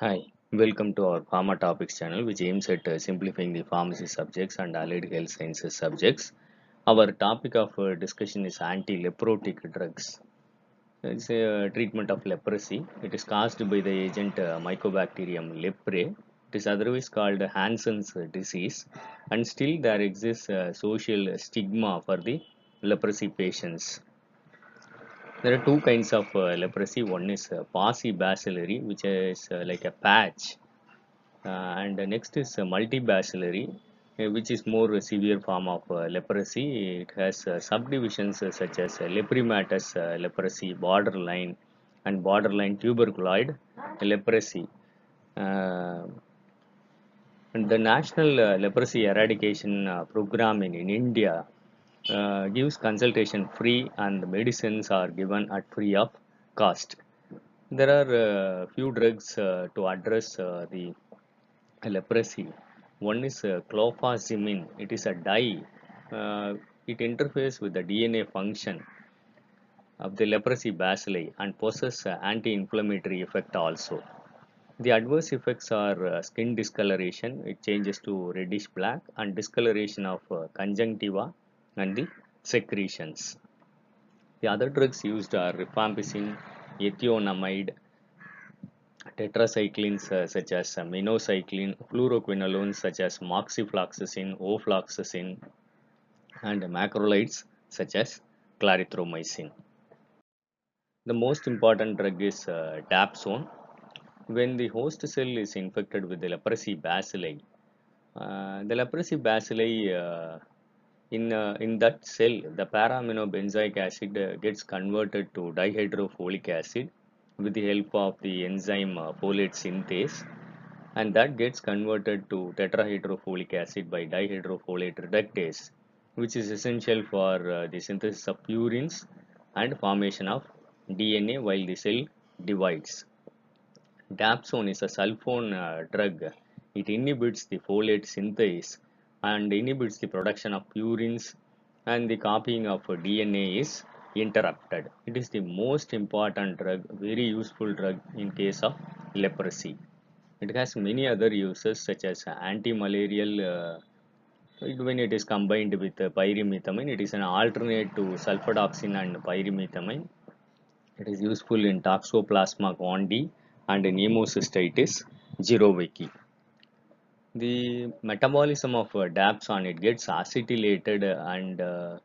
Hi, welcome to our Pharma Topics channel, which aims at uh, simplifying the pharmacy subjects and allied health sciences subjects. Our topic of uh, discussion is anti-leprotic drugs. It's a uh, treatment of leprosy. It is caused by the agent uh, Mycobacterium leprae. It is otherwise called Hansen's disease, and still there exists social stigma for the leprosy patients. There are two kinds of uh, leprosy. One is uh, paucibacillary, which is uh, like a patch, uh, and the next is uh, multibacillary, uh, which is more severe form of leprosy. It has subdivisions such as lepromatous leprosy, borderline, and borderline tuberculoid leprosy. And the National Leprosy Eradication Program in, in India uh, gives consultation free and medicines are given at free of cost. There are uh, few drugs uh, to address uh, the leprosy. One is uh, clofazimine. It is a dye. It interferes with the DNA function of the leprosy bacilli and possesses anti-inflammatory effect also. The adverse effects are skin discoloration, it changes to reddish black, and discoloration of conjunctiva and the secretions. The other drugs used are rifampicin, ethionamide, tetracyclines uh, such as uh, minocycline, fluoroquinolones such as moxifloxacin, ofloxacin, and macrolides such as clarithromycin. The most important drug is uh, dapsone. When the host cell is infected with the leprosy bacilli, uh, the leprosy bacilli uh, in uh, in that cell, the para-aminobenzoic acid uh, gets converted to dihydrofolic acid with the help of the enzyme uh, folate synthase, and that gets converted to tetrahydrofolic acid by dihydrofolate reductase, which is essential for uh, the synthesis of purines and formation of DNA while the cell divides. Dapsone is a sulfone uh, drug. It inhibits the folate synthase and inhibits the production of purines and the copying of DNA is interrupted. It is the most important drug, very useful drug in case of leprosy. It has many other uses such as anti-malarial uh, when it is combined with pyrimethamine. It is an alternate to sulfadoxine and pyrimethamine. It is useful in Toxoplasma gondii and Pneumocystis jirovecii the metabolism of uh, dapsone it gets acetylated and uh,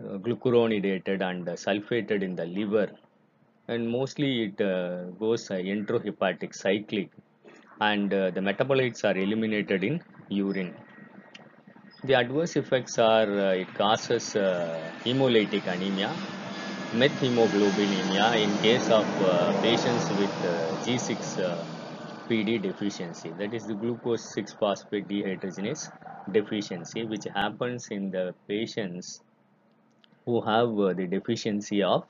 glucuronidated and sulfated in the liver. And mostly it uh, goes uh, enterohepatic cyclic. And uh, the metabolites are eliminated in urine. The adverse effects are uh, it causes uh, hemolytic anemia methemoglobinemia in case of uh, patients with G6 PD deficiency that is the glucose 6 phosphate dehydrogenase deficiency which happens in the patients who have uh, the deficiency of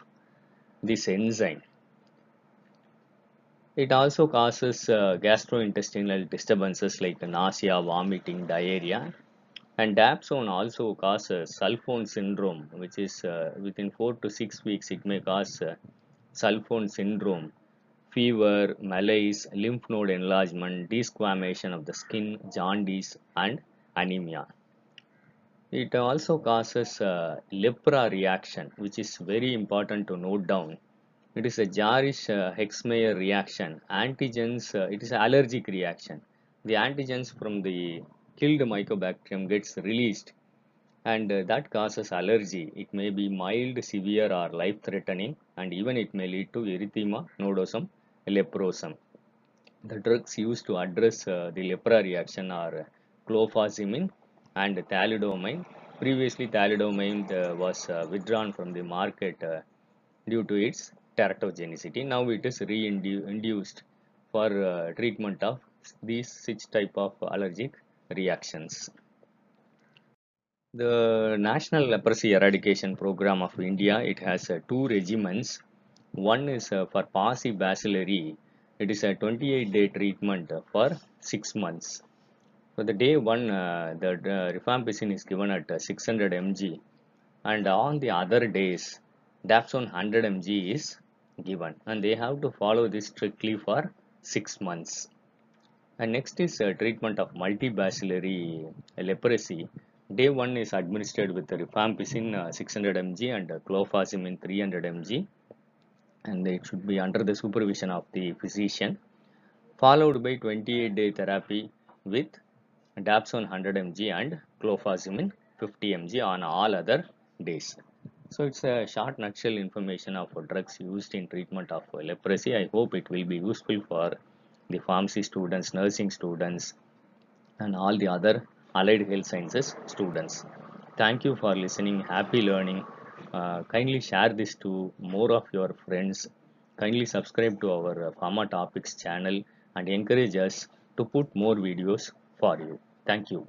this enzyme. It also causes uh, gastrointestinal disturbances like nausea vomiting diarrhea and dapsone also causes sulfone syndrome which is uh, within 4 to 6 weeks it may cause uh, sulfone syndrome fever, malaise, lymph node enlargement, desquamation of the skin, jaundice, and anemia. It also causes a lepra reaction, which is very important to note down. It is a Jarisch uh, Herxheimer reaction. Antigens, uh, it is an allergic reaction. The antigens from the killed mycobacterium gets released and uh, that causes allergy. It may be mild, severe or life-threatening and even it may lead to erythema nodosum leprosum. The drugs used to address uh, the lepra reaction are clofazimine and thalidomide. Previously, thalidomide uh, was uh, withdrawn from the market uh, due to its teratogenicity. Now it is reinduced for treatment of these six type of allergic reactions. The National Leprosy Eradication Program of India, it has two regimens one is uh, for paucibacillary. It is a 28 day treatment for 6 months. So the day 1, uh, the uh, rifampicin is given at 600 mg and on the other days dapsone 100 mg is given and they have to follow this strictly for 6 months. And next is uh, treatment of multibacillary leprosy. Day 1 is administered with rifampicin uh, 600 mg and clofazimine 300 mg and it should be under the supervision of the physician followed by 28 day therapy with dapsone 100 mg and clofazimine 50 mg on all other days. So it's a short nutshell information of drugs used in treatment of leprosy. I hope it will be useful for the pharmacy students, nursing students and all the other allied health sciences students. Thank you for listening. Happy learning. Uh, kindly share this to more of your friends. Kindly subscribe to our Pharma Topics channel and encourage us to put more videos for you. Thank you.